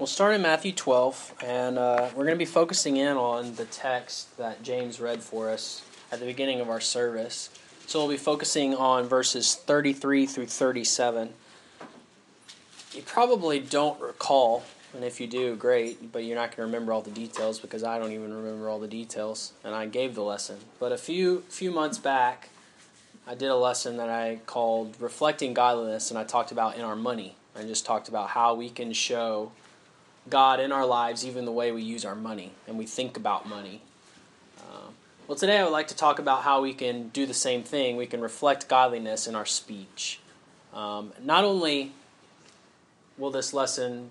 We'll start in Matthew 12, and uh, we're going to be focusing in on the text that James read for us at the beginning of our service. So we'll be focusing on verses 33 through 37. You probably don't recall, and if you do, great, but you're not going to remember all the details because I don't even remember all the details, and I gave the lesson. But a few few months back, I did a lesson that I called Reflecting Godliness, and I talked about in our money. I just talked about how we can show God in our lives, even the way we use our money and we think about money. Uh, well, today I would like to talk about how we can do the same thing. We can reflect godliness in our speech. Um, not only will this lesson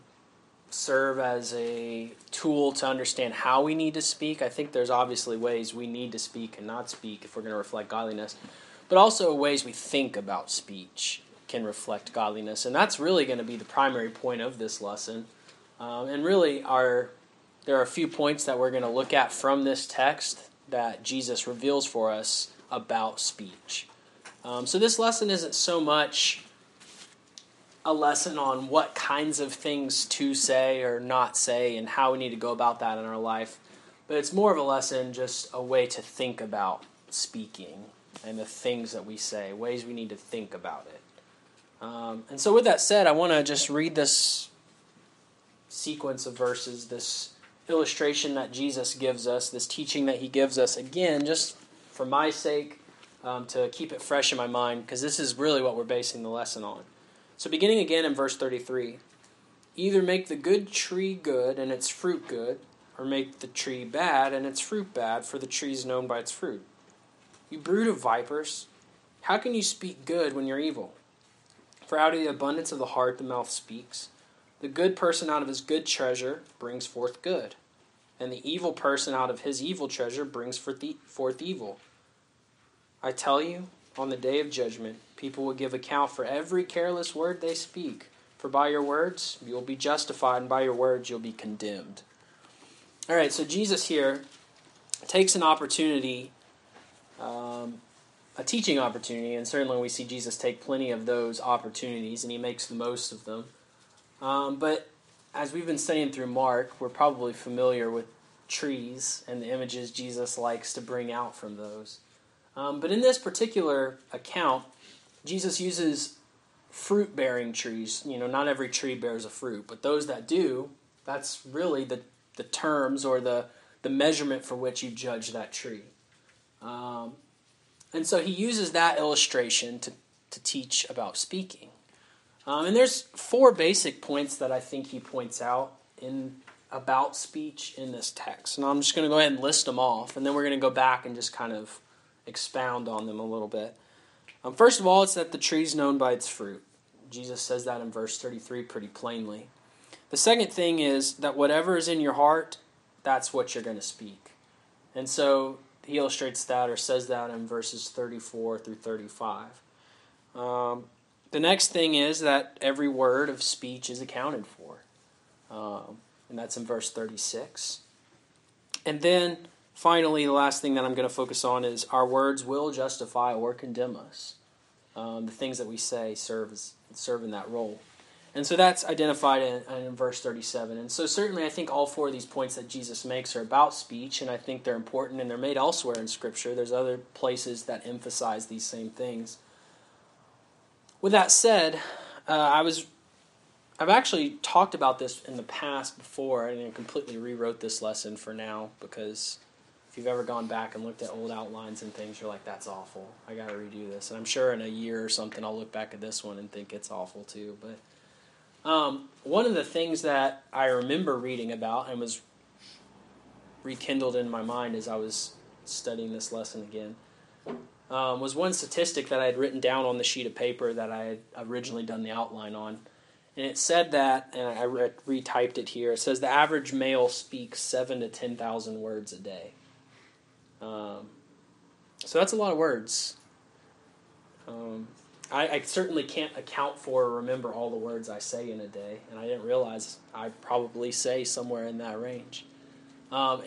serve as a tool to understand how we need to speak, I think there's obviously ways we need to speak and not speak if we're going to reflect godliness, but also ways we think about speech can reflect godliness. And that's really going to be the primary point of this lesson. Um, and really, our, there are a few points that we're going to look at from this text that Jesus reveals for us about speech. Um, so, this lesson isn't so much a lesson on what kinds of things to say or not say and how we need to go about that in our life, but it's more of a lesson, just a way to think about speaking and the things that we say, ways we need to think about it. Um, and so, with that said, I want to just read this sequence of verses, this illustration that Jesus gives us, this teaching that he gives us, again, just for my sake, um, to keep it fresh in my mind, because this is really what we're basing the lesson on. So, beginning again in verse 33 either make the good tree good and its fruit good, or make the tree bad and its fruit bad, for the tree is known by its fruit. You brood of vipers, how can you speak good when you're evil? For out of the abundance of the heart the mouth speaks. The good person out of his good treasure brings forth good, and the evil person out of his evil treasure brings forth evil. I tell you, on the day of judgment, people will give account for every careless word they speak. For by your words you will be justified, and by your words you'll be condemned. All right, so Jesus here takes an opportunity, um, a teaching opportunity, and certainly we see Jesus take plenty of those opportunities, and he makes the most of them. Um, but as we've been studying through Mark, we're probably familiar with trees and the images Jesus likes to bring out from those. Um, but in this particular account, Jesus uses fruit bearing trees. You know, not every tree bears a fruit, but those that do, that's really the, the terms or the, the measurement for which you judge that tree. Um, and so he uses that illustration to, to teach about speaking. Um, and there's four basic points that I think he points out in about speech in this text. And I'm just going to go ahead and list them off, and then we're going to go back and just kind of expound on them a little bit. Um, first of all, it's that the tree is known by its fruit. Jesus says that in verse 33 pretty plainly. The second thing is that whatever is in your heart, that's what you're going to speak. And so he illustrates that or says that in verses 34 through 35. Um, the next thing is that every word of speech is accounted for. Um, and that's in verse 36. And then finally, the last thing that I'm going to focus on is our words will justify or condemn us. Um, the things that we say serve, as, serve in that role. And so that's identified in, in, verse 37. And so, certainly, I think all four of these points that Jesus makes are about speech, and I think they're important and they're made elsewhere in Scripture. There's other places that emphasize these same things. With that said, uh, I was I've actually talked about this in the past before, and I completely rewrote this lesson for now because if you've ever gone back and looked at old outlines and things, you're like, "That's awful. I got to redo this." And I'm sure in a year or something, I'll look back at this one and think it's awful too. But um, one of the things that I remember reading about and was rekindled in my mind as I was studying this lesson again um, was one statistic that I had written down on the sheet of paper that I had originally done the outline on. And it said that, and I re- retyped it here. It says the average male speaks seven to ten thousand words a day. Um, so that's a lot of words. Um, I, I, certainly can't account for or remember all the words I say in a day, and I didn't realize I probably say somewhere in that range. Um,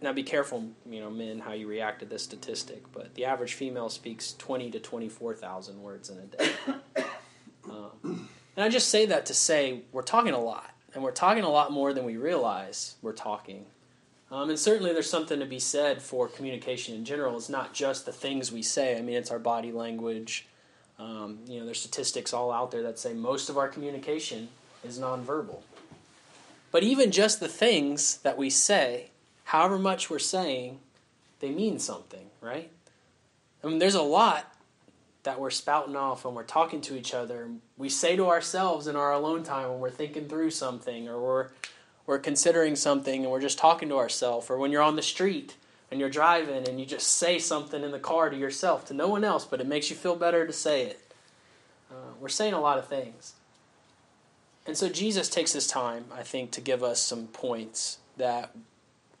now be careful, you know, men, how you react to this statistic, but the average female speaks 20 to 24,000 words in a day. Um, And I just say that to say we're talking a lot, and we're talking a lot more than we realize we're talking. Um, and certainly there's something to be said for communication in general. It's not just the things we say, I mean, it's our body language. Um, you know, there's statistics all out there that say most of our communication is nonverbal. But even just the things that we say, however much we're saying, they mean something, right? I mean, there's a lot that we're spouting off when we're talking to each other. We say to ourselves in our alone time when we're thinking through something or we're we're considering something and we're just talking to ourselves, or when you're on the street and you're driving and you just say something in the car to yourself, to no one else, but it makes you feel better to say it. Uh, we're saying a lot of things. And so Jesus takes his time, I think, to give us some points that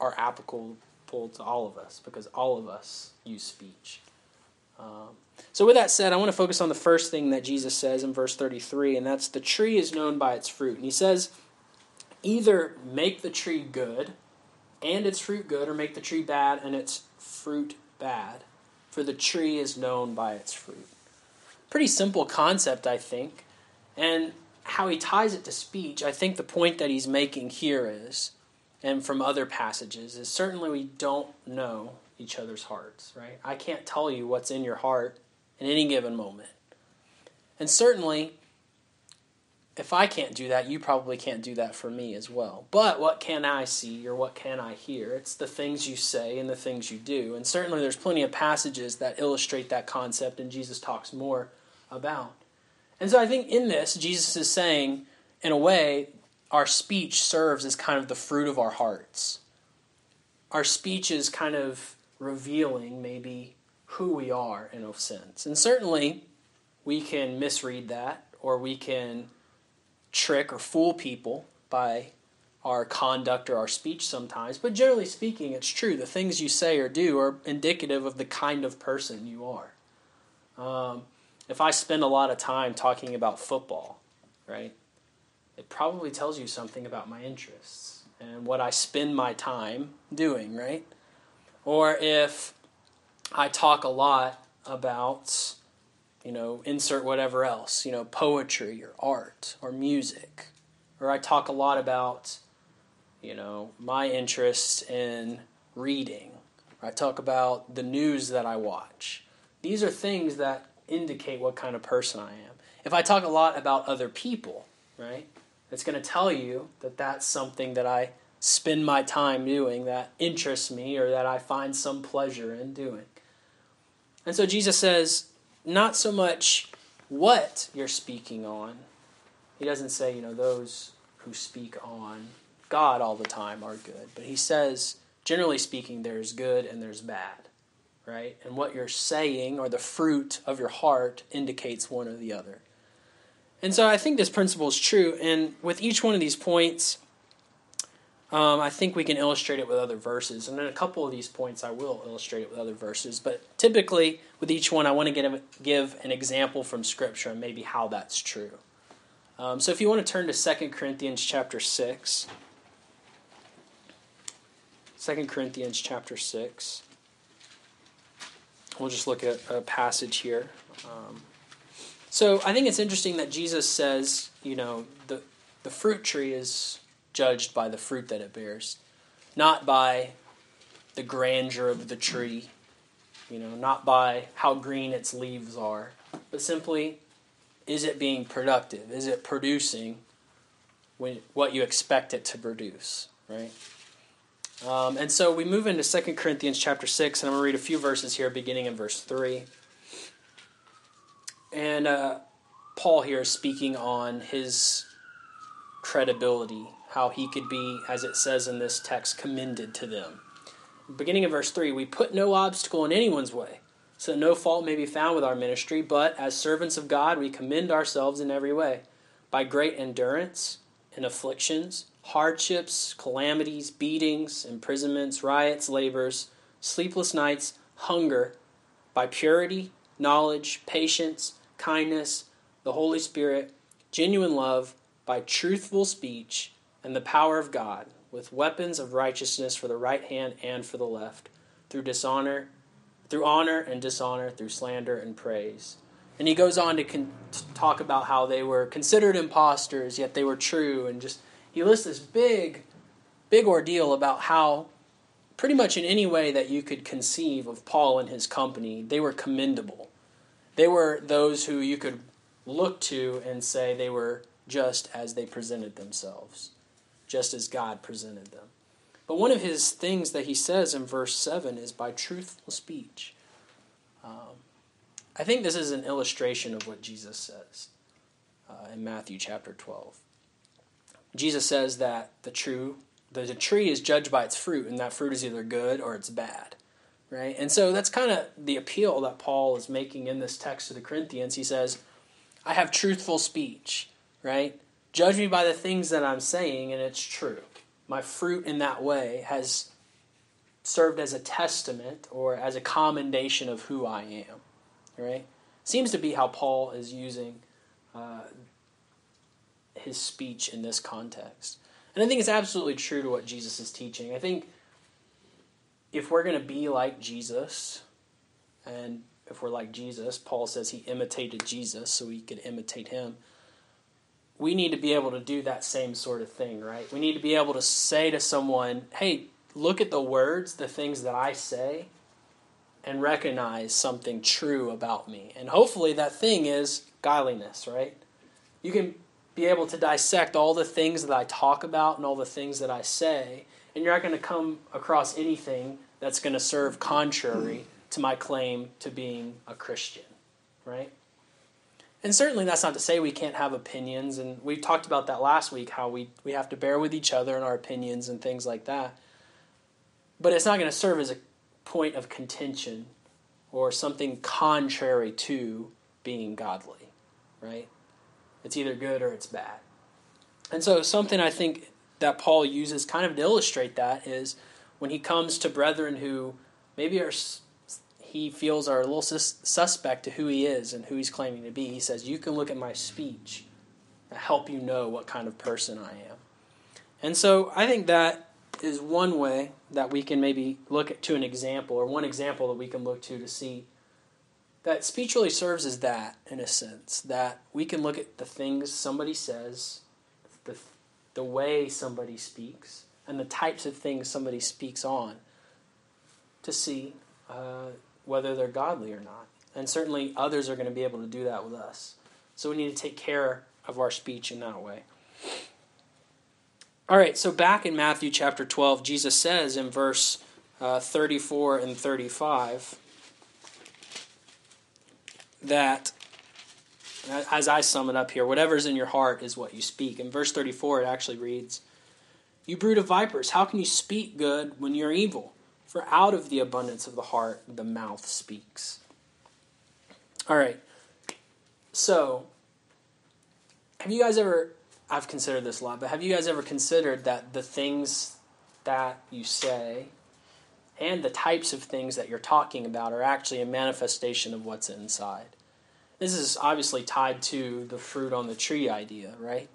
are applicable to all of us because all of us use speech. Um, so, with that said, I want to focus on the first thing that Jesus says in verse 33, and that's the tree is known by its fruit. And he says, either make the tree good and its fruit good, or make the tree bad and its fruit bad. For the tree is known by its fruit. Pretty simple concept, I think. And how he ties it to speech, I think the point that he's making here is, and from other passages, is certainly we don't know each other's hearts, right? I can't tell you what's in your heart in any given moment. And certainly, if I can't do that, you probably can't do that for me as well. But what can I see or what can I hear? It's the things you say and the things you do. And certainly there's plenty of passages that illustrate that concept, and Jesus talks more about. And so I think in this, Jesus is saying, in a way, our speech serves as kind of the fruit of our hearts. Our speech is kind of revealing maybe who we are in a sense. And certainly we can misread that or we can trick or fool people by our conduct or our speech sometimes, but generally speaking, it's true. The things you say or do are indicative of the kind of person you are. Um, if I spend a lot of time talking about football, right, it probably tells you something about my interests and what I spend my time doing, right? Or if I talk a lot about you know, insert whatever else, you know, poetry or art or music. Or I talk a lot about, you know, my interest in reading. Or I talk about the news that I watch. These are things that indicate what kind of person I am. If I talk a lot about other people, right, it's going to tell you that that's something that I spend my time doing that interests me or that I find some pleasure in doing. And so Jesus says, not so much what you're speaking on. He doesn't say, you know, those who speak on God all the time are good. But he says, generally speaking, there's good and there's bad, right? And what you're saying or the fruit of your heart indicates one or the other. And so I think this principle is true. And with each one of these points, um, I think we can illustrate it with other verses. And in a couple of these points, I will illustrate it with other verses. But typically, with each one, I want to get give an example from Scripture and maybe how that's true. Um, so if you want to turn to 2 Corinthians chapter 6. 2 Corinthians chapter 6. We'll just look at a passage here. Um, so I think it's interesting that Jesus says, you know, the, the fruit tree is judged by the fruit that it bears, not by the grandeur of the tree, you know, not by how green its leaves are, but simply is it being productive? Is it producing when, what you expect it to produce, right? Um, and so we move into 2 Corinthians chapter 6, and I'm going to read a few verses here, beginning in verse 3. And uh, Paul here is speaking on his credibility how he could be, as it says in this text, commended to them. Beginning of verse 3 We put no obstacle in anyone's way, so that no fault may be found with our ministry, but as servants of God, we commend ourselves in every way, by great endurance in afflictions, hardships, calamities, beatings, imprisonments, riots, labors, sleepless nights, hunger, by purity, knowledge, patience, kindness, the Holy Spirit, genuine love, by truthful speech and the power of God, with weapons of righteousness for the right hand and for the left, through dishonor, through honor and dishonor, through slander and praise. And he goes on to, con- to talk about how they were considered imposters, yet they were true. And just, he lists this big, big ordeal about how, pretty much in any way that you could conceive of Paul and his company, they were commendable. They were those who you could look to and say they were just as they presented themselves, just as God presented them. But one of his things that he says in verse 7 is by truthful speech. Um, I think this is an illustration of what Jesus says uh, in Matthew chapter 12. Jesus says that the true the tree is judged by its fruit, and that fruit is either good or it's bad, right? And so that's kind of the appeal that Paul is making in this text to the Corinthians. He says, "I have truthful speech, right? Judge me by the things that I'm saying, and it's true. My fruit in that way has served as a testament or as a commendation of who I am." right? Seems to be how Paul is using uh, his speech in this context. And I think it's absolutely true to what Jesus is teaching. I think if we're going to be like Jesus, and if we're like Jesus, Paul says he imitated Jesus so we could imitate him. We need to be able to do that same sort of thing, right? We need to be able to say to someone, hey, look at the words, the things that I say, and recognize something true about me. And hopefully that thing is godliness, right? You can be able to dissect all the things that I talk about and all the things that I say, and you're not going to come across anything that's going to serve contrary to my claim to being a Christian, right? And certainly that's not to say we can't have opinions, and we talked about that last week how we, we have to bear with each other in our opinions and things like that. But it's not going to serve as a point of contention or something contrary to being godly, right? It's either good or it's bad. And so, something I think that Paul uses kind of to illustrate that is when he comes to brethren who maybe are he feels are a little sus- suspect to who he is and who he's claiming to be. He says, "You can look at my speech to help you know what kind of person I am." And so, I think that is one way that we can maybe look at, to an example, or one example that we can look to to see that speech really serves as that in a sense that we can look at the things somebody says, the the way somebody speaks, and the types of things somebody speaks on to see uh, whether they're godly or not. And certainly others are going to be able to do that with us. So we need to take care of our speech in that way. All right, so back in Matthew chapter 12, Jesus says in verse uh, 34 and 35 that, as I sum it up here, whatever's in your heart is what you speak. In verse 34, it actually reads, You brood of vipers, how can you speak good when you're evil? For out of the abundance of the heart, the mouth speaks. All right, so have you guys ever I've considered this a lot, but have you guys ever considered that the things that you say and the types of things that you're talking about are actually a manifestation of what's inside? This is obviously tied to the fruit on the tree idea, right?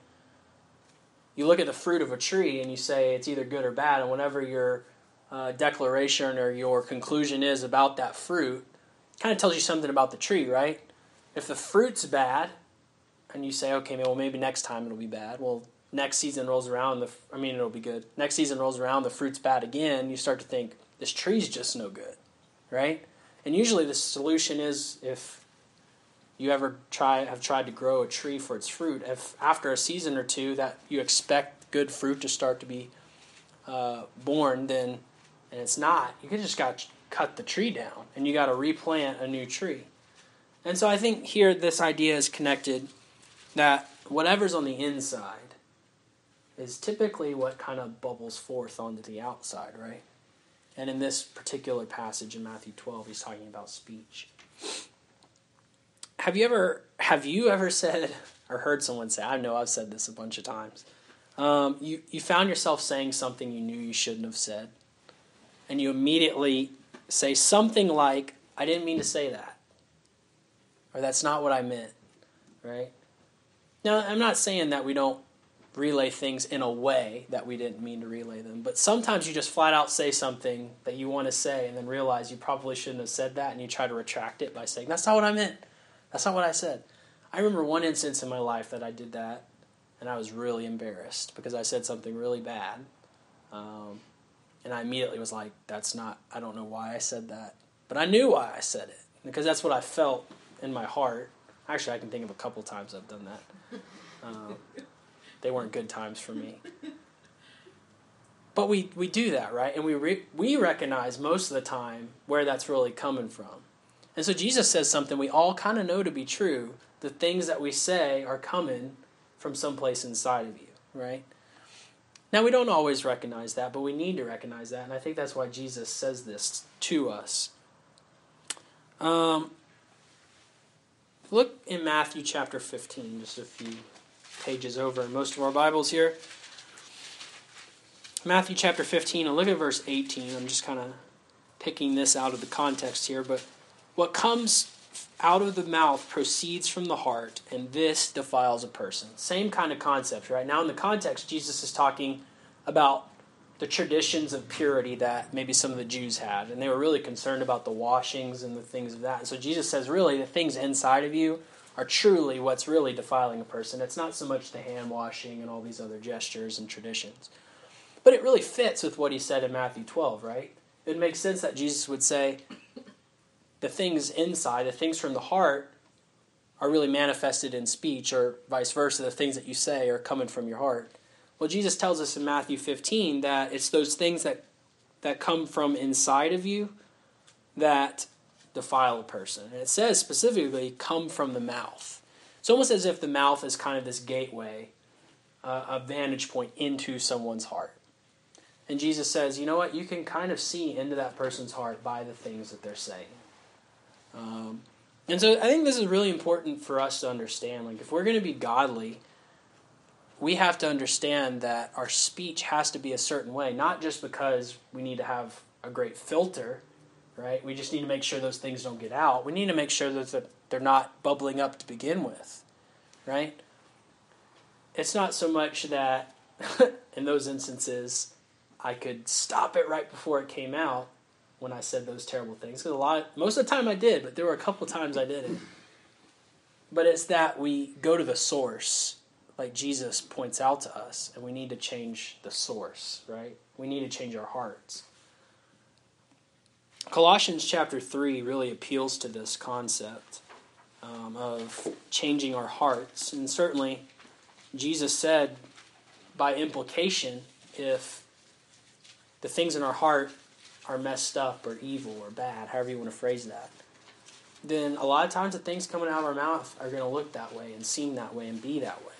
You look at the fruit of a tree and you say it's either good or bad, and whatever your uh, declaration or your conclusion is about that fruit, kind of tells you something about the tree, right? If the fruit's bad, and you say, okay, well, maybe next time it'll be bad. Well, next season rolls around, the I mean, it'll be good. Next season rolls around, the fruit's bad again. You start to think this tree's just no good, right? And usually the solution is if you ever try have tried to grow a tree for its fruit, if after a season or two that you expect good fruit to start to be uh, born, then and it's not, you could just got cut the tree down and you got to replant a new tree. And so I think here this idea is connected that whatever's on the inside is typically what kind of bubbles forth onto the outside, right? And in this particular passage in Matthew 12, he's talking about speech. Have you ever have you ever said or heard someone say? I know I've said this a bunch of times. Um, you you found yourself saying something you knew you shouldn't have said, and you immediately say something like, "I didn't mean to say that," or "That's not what I meant," right? Now, I'm not saying that we don't relay things in a way that we didn't mean to relay them, but sometimes you just flat out say something that you want to say and then realize you probably shouldn't have said that and you try to retract it by saying, That's not what I meant. That's not what I said. I remember one instance in my life that I did that, and I was really embarrassed because I said something really bad. Um, and I immediately was like, that's not, I don't know why I said that. But I knew why I said it because that's what I felt in my heart. Actually, I can think of a couple times I've done that. Um, they weren't good times for me. But we, we do that, right? And we, re- we recognize most of the time where that's really coming from. And so Jesus says something we all kind of know to be true. The things that we say are coming from someplace inside of you, right? Now, we don't always recognize that, but we need to recognize that. And I think that's why Jesus says this to us. Um, look in Matthew chapter 15, just a few pages over in most of our Bibles here. Matthew chapter 15, and look at verse 18. I'm just kind of picking this out of the context here, but what comes out of the mouth proceeds from the heart, and this defiles a person. Same kind of concept, right? Now, in the context, Jesus is talking about the traditions of purity that maybe some of the Jews had, and they were really concerned about the washings and the things of that. And so Jesus says, really, the things inside of you are truly what's really defiling a person. It's not so much the hand washing and all these other gestures and traditions. But it really fits with what he said in Matthew 12, right? It makes sense that Jesus would say, the things inside, the things from the heart, are really manifested in speech, or vice versa. The things that you say are coming from your heart. Well, Jesus tells us in Matthew 15 that it's those things that, that come from inside of you that defile a person. And it says specifically, come from the mouth. It's almost as if the mouth is kind of this gateway, uh, a vantage point into someone's heart. And Jesus says, you know what? You can kind of see into that person's heart by the things that they're saying. Um, and so I think this is really important for us to understand. Like, if we're going to be godly, we have to understand that our speech has to be a certain way, not just because we need to have a great filter, right? We just need to make sure those things don't get out. We need to make sure that they're not bubbling up to begin with, right? It's not so much that in those instances I could stop it right before it came out, when I said those terrible things. Because a lot, most of the time I did, but there were a couple times I didn't. But it's that we go to the source, like Jesus points out to us, and we need to change the source, right? We need to change our hearts. Colossians chapter 3 really appeals to this concept um, of changing our hearts. And certainly, Jesus said, by implication, if the things in our heart are messed up or evil or bad, however you want to phrase that, then a lot of times the things coming out of our mouth are going to look that way and seem that way and be that way.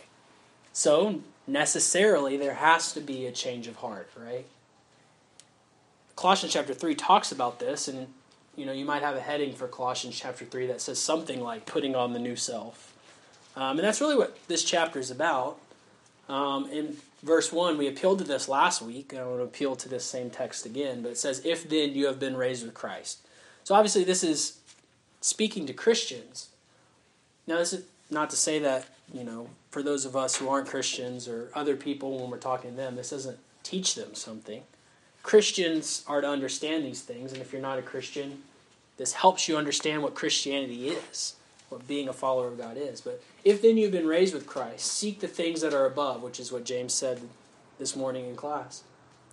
So, necessarily, there has to be a change of heart, right? Colossians chapter 3 talks about this, and you know, you might have a heading for Colossians chapter 3 that says something like putting on the new self. Um, and that's really what this chapter is about. Um, in verse 1, we appealed to this last week. And I want to appeal to this same text again, but it says, If then you have been raised with Christ. So obviously, this is speaking to Christians. Now, this is not to say that, you know, for those of us who aren't Christians or other people, when we're talking to them, this doesn't teach them something. Christians are to understand these things, and if you're not a Christian, this helps you understand what Christianity is what being a follower of God is. But if then you've been raised with Christ, seek the things that are above, which is what James said this morning in class,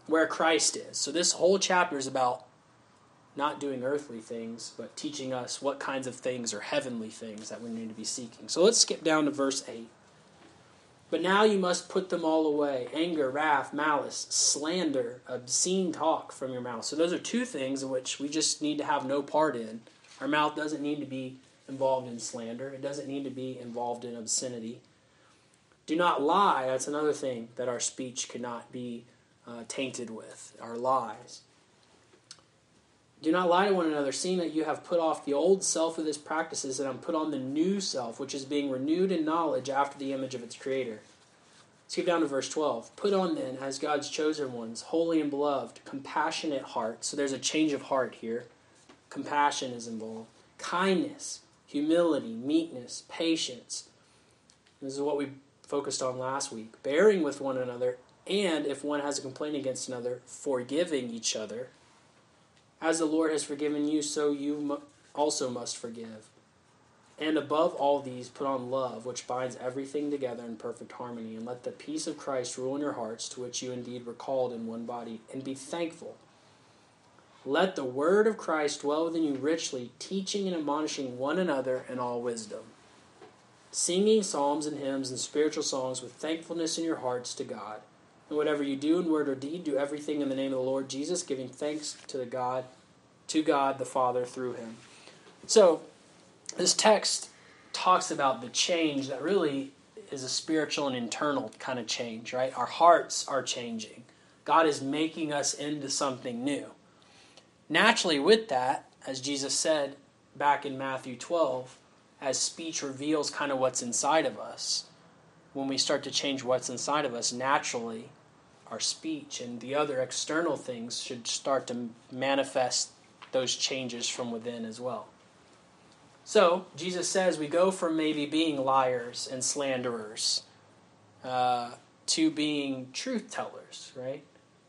where Christ is. So this whole chapter is about not doing earthly things, but teaching us what kinds of things are heavenly things that we need to be seeking. So let's skip down to verse 8. But now you must put them all away anger, wrath, malice, slander, obscene talk from your mouth. So, those are two things in which we just need to have no part in. Our mouth doesn't need to be involved in slander. It doesn't need to be involved in obscenity. Do not lie. That's another thing that our speech cannot be uh, tainted with, our lies. Do not lie to one another, seeing that you have put off the old self with its practices and have put on the new self, which is being renewed in knowledge after the image of its creator. Skip down to verse 12. Put on then, as God's chosen ones, holy and beloved, compassionate hearts. So there's a change of heart here. Compassion is involved. Kindness, humility, meekness, patience. This is what we focused on last week. Bearing with one another, and if one has a complaint against another, forgiving each other. As the Lord has forgiven you, so you also must forgive. And above all these, put on love, which binds everything together in perfect harmony. And let the peace of Christ rule in your hearts, to which you indeed were called in one body, and be thankful. Let the word of Christ dwell within you richly, teaching and admonishing one another in all wisdom, singing psalms and hymns and spiritual songs with thankfulness in your hearts to God. And whatever you do in word or deed, do everything in the name of the Lord Jesus, giving thanks to the God, to God the Father through him. So, this text talks about the change that really is a spiritual and internal kind of change, right? Our hearts are changing. God is making us into something new. Naturally, with that, as Jesus said back in Matthew 12, as speech reveals kind of what's inside of us, when we start to change what's inside of us, naturally, our speech and the other external things should start to manifest those changes from within as well. So, Jesus says we go from maybe being liars and slanderers uh, to being truth tellers, right?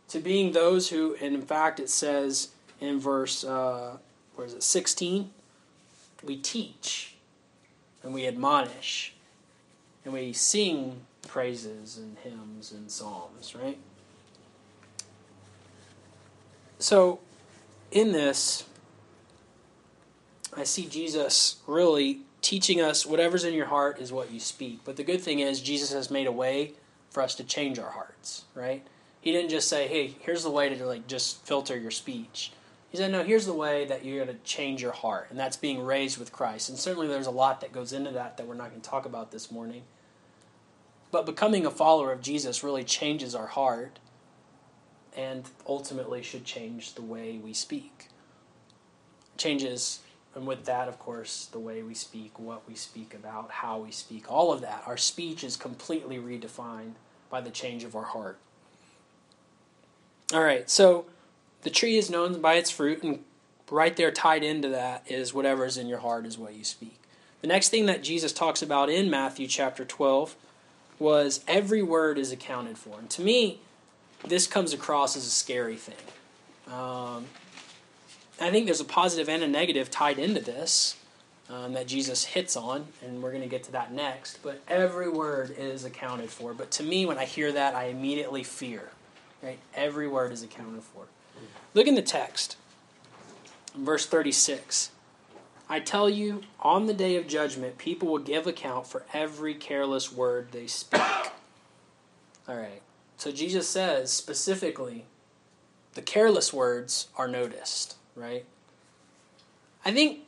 To being those who, and in fact, it says in verse, uh, where is it, 16? We teach and we admonish and we sing praises and hymns and psalms, right? So, in this, I see Jesus really teaching us whatever's in your heart is what you speak. But the good thing is, Jesus has made a way for us to change our hearts, right? He didn't just say, "Hey, here's the way to like just filter your speech." He said, "No, here's the way that you're going to change your heart, and that's being raised with Christ." And certainly, there's a lot that goes into that that we're not going to talk about this morning. But becoming a follower of Jesus really changes our heart, and ultimately should change the way we speak. Changes and with that, of course, the way we speak, what we speak about, how we speak, all of that. Our speech is completely redefined by the change of our heart. All right, so the tree is known by its fruit, and right there tied into that is whatever is in your heart is what you speak. The next thing that Jesus talks about in Matthew chapter 12 was every word is accounted for. And to me, this comes across as a scary thing. Um, I think there's a positive and a negative tied into this um, that Jesus hits on, and we're going to get to that next. But every word is accounted for. But to me, when I hear that, I immediately fear. Right? Every word is accounted for. Look in the text, verse 36. I tell you, on the day of judgment, people will give account for every careless word they speak. All right. So Jesus says specifically, the careless words are noticed right? I think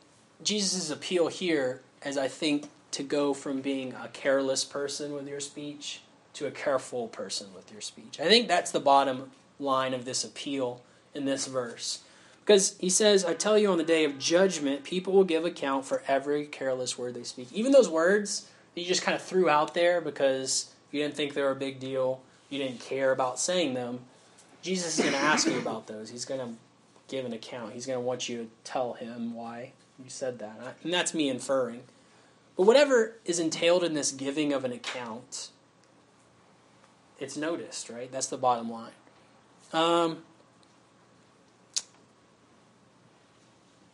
Jesus' appeal here is, I think, to go from being a careless person with your speech to a careful person with your speech. I think that's the bottom line of this appeal in this verse. Because he says, I tell you, on the day of judgment, people will give account for every careless word they speak. Even those words that you just kind of threw out there because you didn't think they were a big deal, you didn't care about saying them, Jesus is going to ask you about those. He's going to give an account. He's going to want you to tell him why you said that. And that's me inferring. But whatever is entailed in this giving of an account, it's noticed, right? That's the bottom line. Um,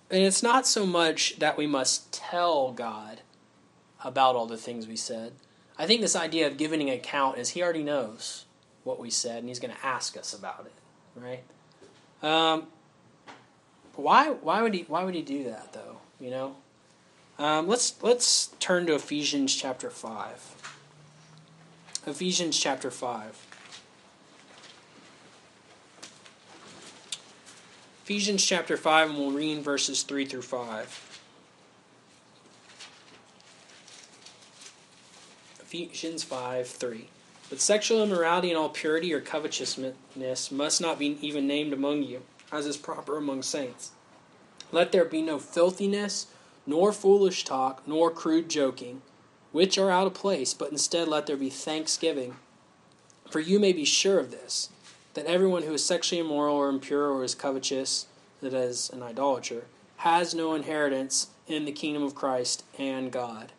and it's not so much that we must tell God about all the things we said. I think this idea of giving an account is He already knows what we said, and He's going to ask us about it, right? Um, why why would he why would he do that though? You know, um, let's let's turn to Ephesians chapter five. Ephesians chapter five. Ephesians chapter 5, and we'll read verses 3 through 5. Ephesians 5 3. But sexual immorality and all purity or covetousness must not be even named among you as is proper among saints. Let there be no filthiness, nor foolish talk, nor crude joking, which are out of place, but instead let there be thanksgiving. For you may be sure of this, that everyone who is sexually immoral or impure or is covetous, that is, an idolater, has no inheritance in the kingdom of Christ and God.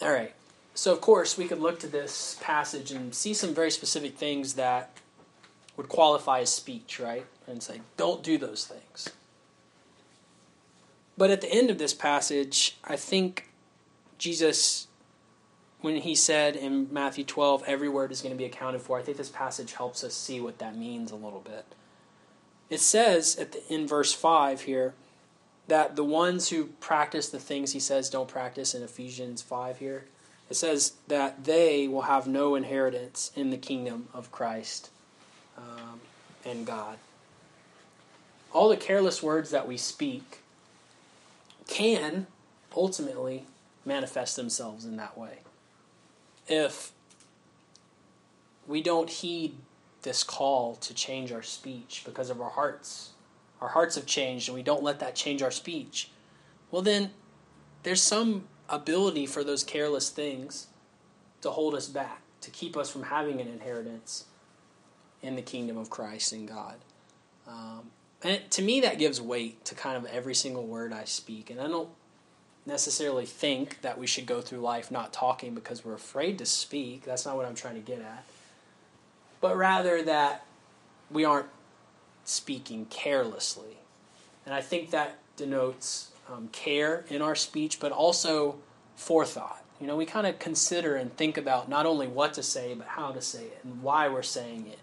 All right. So, of course, we could look to this passage and see some very specific things that would qualify as speech, right? And say, don't do those things. But at the end of this passage, I think Jesus, when he said in Matthew 12, every word is going to be accounted for, I think this passage helps us see what that means a little bit. It says at the, in verse 5 here that the ones who practice the things he says don't practice in Ephesians 5 here, it says that they will have no inheritance in the kingdom of Christ um, and God. All the careless words that we speak can ultimately manifest themselves in that way. If we don't heed this call to change our speech because of our hearts, our hearts have changed and we don't let that change our speech, well, then there's some ability for those careless things to hold us back, to keep us from having an inheritance in the kingdom of Christ and God. Um, and to me, that gives weight to kind of every single word I speak. And I don't necessarily think that we should go through life not talking because we're afraid to speak. That's not what I'm trying to get at. But rather that we aren't speaking carelessly. And I think that denotes um, care in our speech, but also forethought. You know, we kind of consider and think about not only what to say, but how to say it and why we're saying it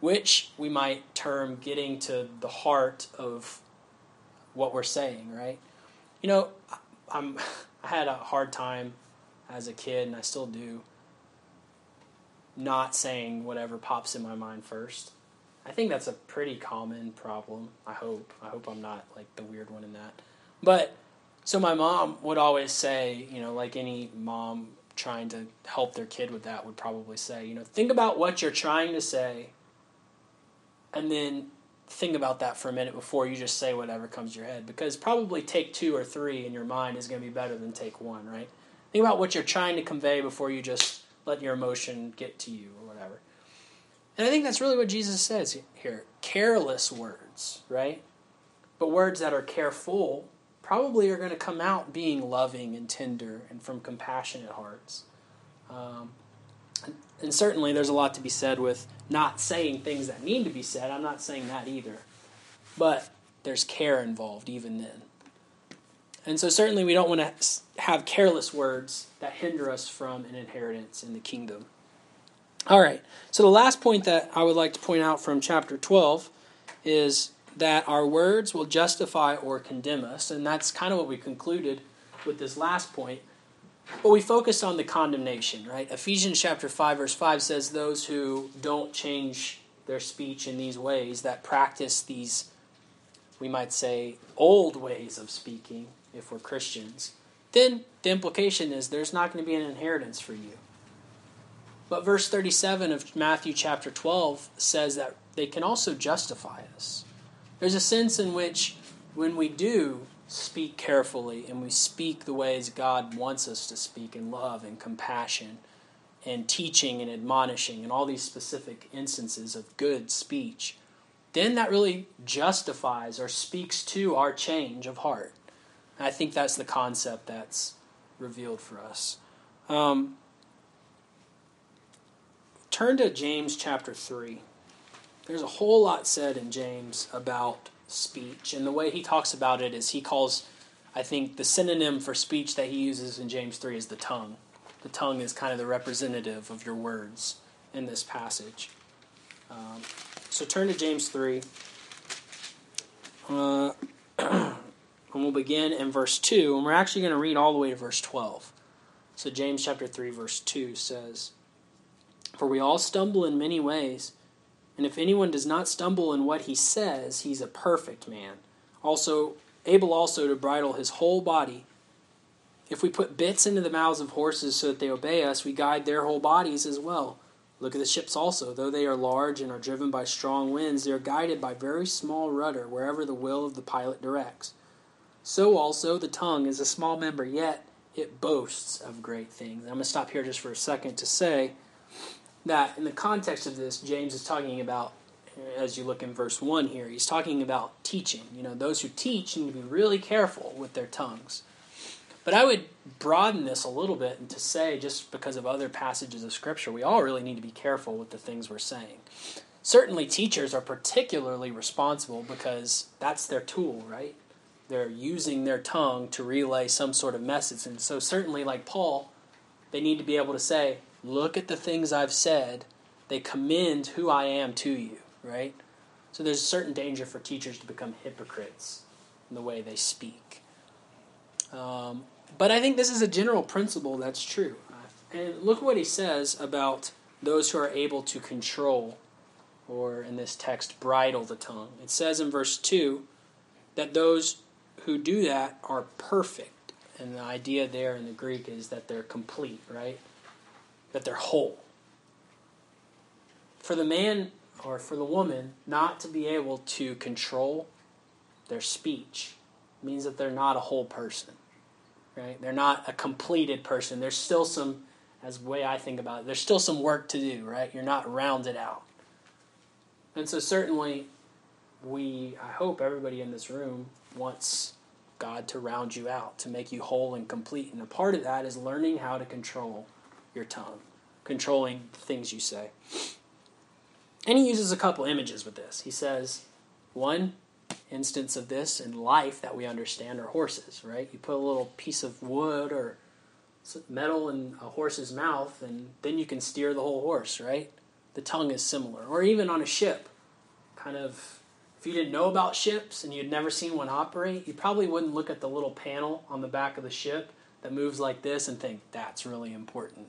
which we might term getting to the heart of what we're saying, right? You know, I'm I had a hard time as a kid and I still do not saying whatever pops in my mind first. I think that's a pretty common problem. I hope. I hope I'm not like the weird one in that. But so my mom would always say, you know, like any mom trying to help their kid with that would probably say, you know, think about what you're trying to say and then think about that for a minute before you just say whatever comes to your head because probably take two or three in your mind is going to be better than take one right? Think about what you're trying to convey before you just let your emotion get to you or whatever. And i think that's really what jesus says here careless words right? But words that are careful probably are going to come out being loving and tender and from compassionate hearts. Um, and certainly there's a lot to be said with not saying things that need to be said. I'm not saying that either. But there's care involved even then. And so certainly we don't want to have careless words that hinder us from an inheritance in the kingdom. All right. So the last point that I would like to point out from chapter 12 is that our words will justify or condemn us. And that's kind of what we concluded with this last point. But we focus on the condemnation, right? Ephesians chapter 5 verse 5 says those who don't change their speech in these ways that practice these we might say old ways of speaking if we're Christians, then the implication is there's not going to be an inheritance for you. But verse 37 of Matthew chapter 12 says that they can also justify us. There's a sense in which when we do speak carefully and we speak the ways God wants us to speak in love and compassion and teaching and admonishing and all these specific instances of good speech, then that really justifies or speaks to our change of heart. And I think that's the concept that's revealed for us. Um, turn to James chapter 3. There's a whole lot said in James about speech. And the way he talks about it is he calls, I think, the synonym for speech that he uses in James 3 is the tongue. The tongue is kind of the representative of your words in this passage. Um, so turn to James 3. Uh, and we'll begin in verse 2, and we're actually going to read all the way to verse 12. So, James chapter 3, verse 2 says, For we all stumble in many ways. And if anyone does not stumble in what he says, he's a perfect man, also able also to bridle his whole body. If we put bits into the mouths of horses so that they obey us, we guide their whole bodies as well. Look at the ships also. Though they are large and are driven by strong winds, they are guided by very small rudder wherever the will of the pilot directs. So also the tongue is a small member, yet it boasts of great things. I'm going to stop here just for a second to say that in the context of this, James is talking about, as you look in verse 1 here, he's talking about teaching. You know, those who teach need to be really careful with their tongues. But I would broaden this a little bit and to say, just because of other passages of Scripture, we all really need to be careful with the things we're saying. Certainly, teachers are particularly responsible because that's their tool, right? they're using their tongue to relay some sort of message. And so, certainly, like Paul, they need to be able to say, Look at the things I've said. They commend who I am to you, right? So, there's a certain danger for teachers to become hypocrites in the way they speak. Um, but I think this is a general principle that's true. And look what he says about those who are able to control, or in this text, bridle the tongue. It says in verse 2 that those who do that are perfect. And the idea there in the Greek is that they're complete, right? That they're whole. For the man or for the woman not to be able to control their speech means that they're not a whole person, right? They're not a completed person. There's still some, as way I think about it, there's still some work to do, right? You're not rounded out. And so certainly we, I hope everybody in this room wants God to round you out, to make you whole and complete. And a part of that is learning how to control your tongue, controlling the things you say. And he uses a couple images with this. He says, one instance of this in life that we understand are horses, right? You put a little piece of wood or metal in a horse's mouth, and then you can steer the whole horse, right? The tongue is similar. Or even on a ship, kind of if you didn't know about ships and you'd never seen one operate, you probably wouldn't look at the little panel on the back of the ship that moves like this and think that's really important,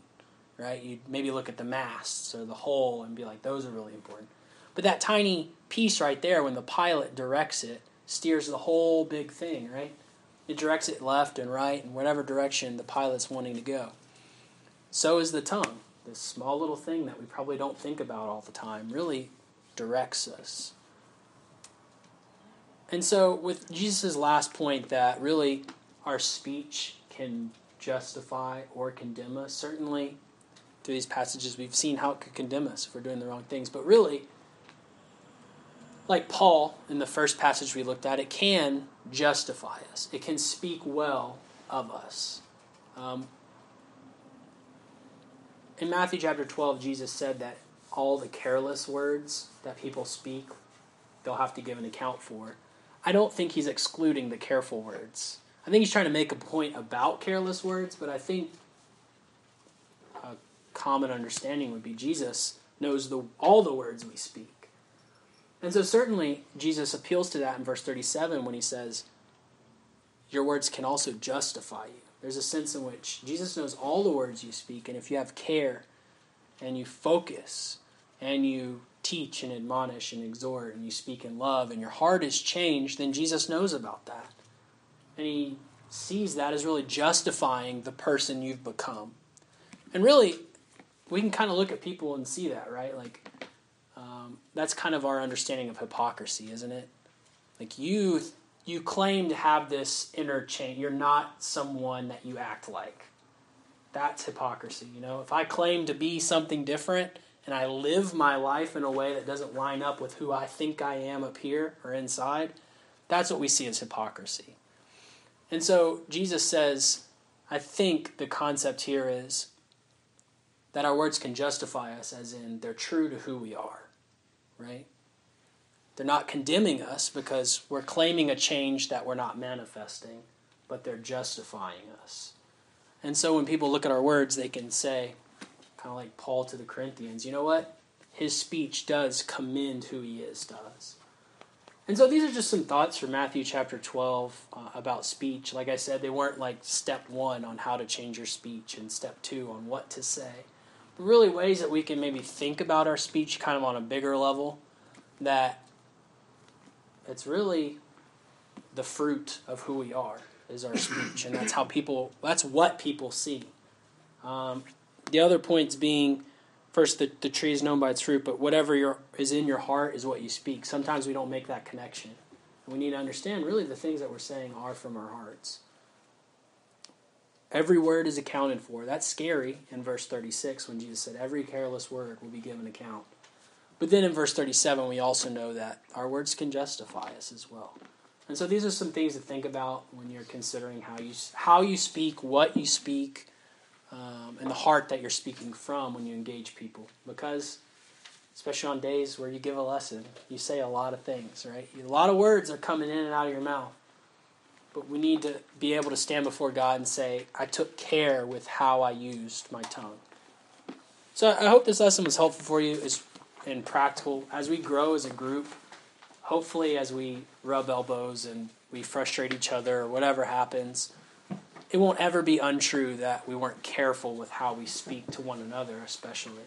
right? You'd maybe look at the masts or the hull and be like, those are really important. But that tiny piece right there, when the pilot directs it, steers the whole big thing, right? It directs it left and right and whatever direction the pilot's wanting to go. So is the tongue. This small little thing that we probably don't think about all the time really directs us. And so, with Jesus' last point that really our speech can justify or condemn us, certainly through these passages we've seen how it could condemn us if we're doing the wrong things. But really, like Paul in the first passage we looked at, it can justify us, it can speak well of us. Um, in Matthew chapter 12, Jesus said that all the careless words that people speak, they'll have to give an account for. I don't think he's excluding the careful words. I think he's trying to make a point about careless words, but I think common understanding would be Jesus knows the, all the words we speak. And so, certainly, Jesus appeals to that in verse 37 when he says, Your words can also justify you. There's a sense in which Jesus knows all the words you speak, and if you have care and you focus and you teach and admonish and exhort and you speak in love and your heart is changed, then Jesus knows about that. And he sees that as really justifying the person you've become. And really, we can kind of look at people and see that, right? Like, um, that's kind of our understanding of hypocrisy, isn't it? Like, you you claim to have this interchange. You're not someone that you act like. That's hypocrisy, you know? If I claim to be something different, and I live my life in a way that doesn't line up with who I think I am up here or inside, that's what we see as hypocrisy. And so Jesus says, I think the concept here is that our words can justify us, as in they're true to who we are, right? They're not condemning us because we're claiming a change that we're not manifesting, but they're justifying us. And so when people look at our words, they can say, kind of like Paul to the Corinthians, you know what? His speech does commend who he is to us. And so these are just some thoughts from Matthew chapter 12 uh, about speech. Like I said, they weren't like step one on how to change your speech and step two on what to say. Really, ways that we can maybe think about our speech kind of on a bigger level that it's really the fruit of who we are is our speech. And that's how people, that's what people see. Um, the other points being first the, the tree is known by its fruit but whatever your, is in your heart is what you speak sometimes we don't make that connection we need to understand really the things that we're saying are from our hearts every word is accounted for that's scary in verse 36 when jesus said every careless word will be given account but then in verse 37 we also know that our words can justify us as well and so these are some things to think about when you're considering how you how you speak what you speak um, and the heart that you're speaking from when you engage people. Because, especially on days where you give a lesson, you say a lot of things, right? A lot of words are coming in and out of your mouth. But we need to be able to stand before God and say, I took care with how I used my tongue. So I hope this lesson was helpful for you is and practical. As we grow as a group, hopefully, as we rub elbows and we frustrate each other or whatever happens, it won't ever be untrue that we weren't careful with how we speak to one another, especially.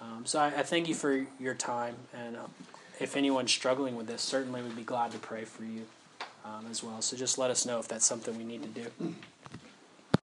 Um, so I, I, thank you for your time, and um, if anyone's struggling with this, certainly we'd be glad to pray for you um, as well. So just let us know if that's something we need to do.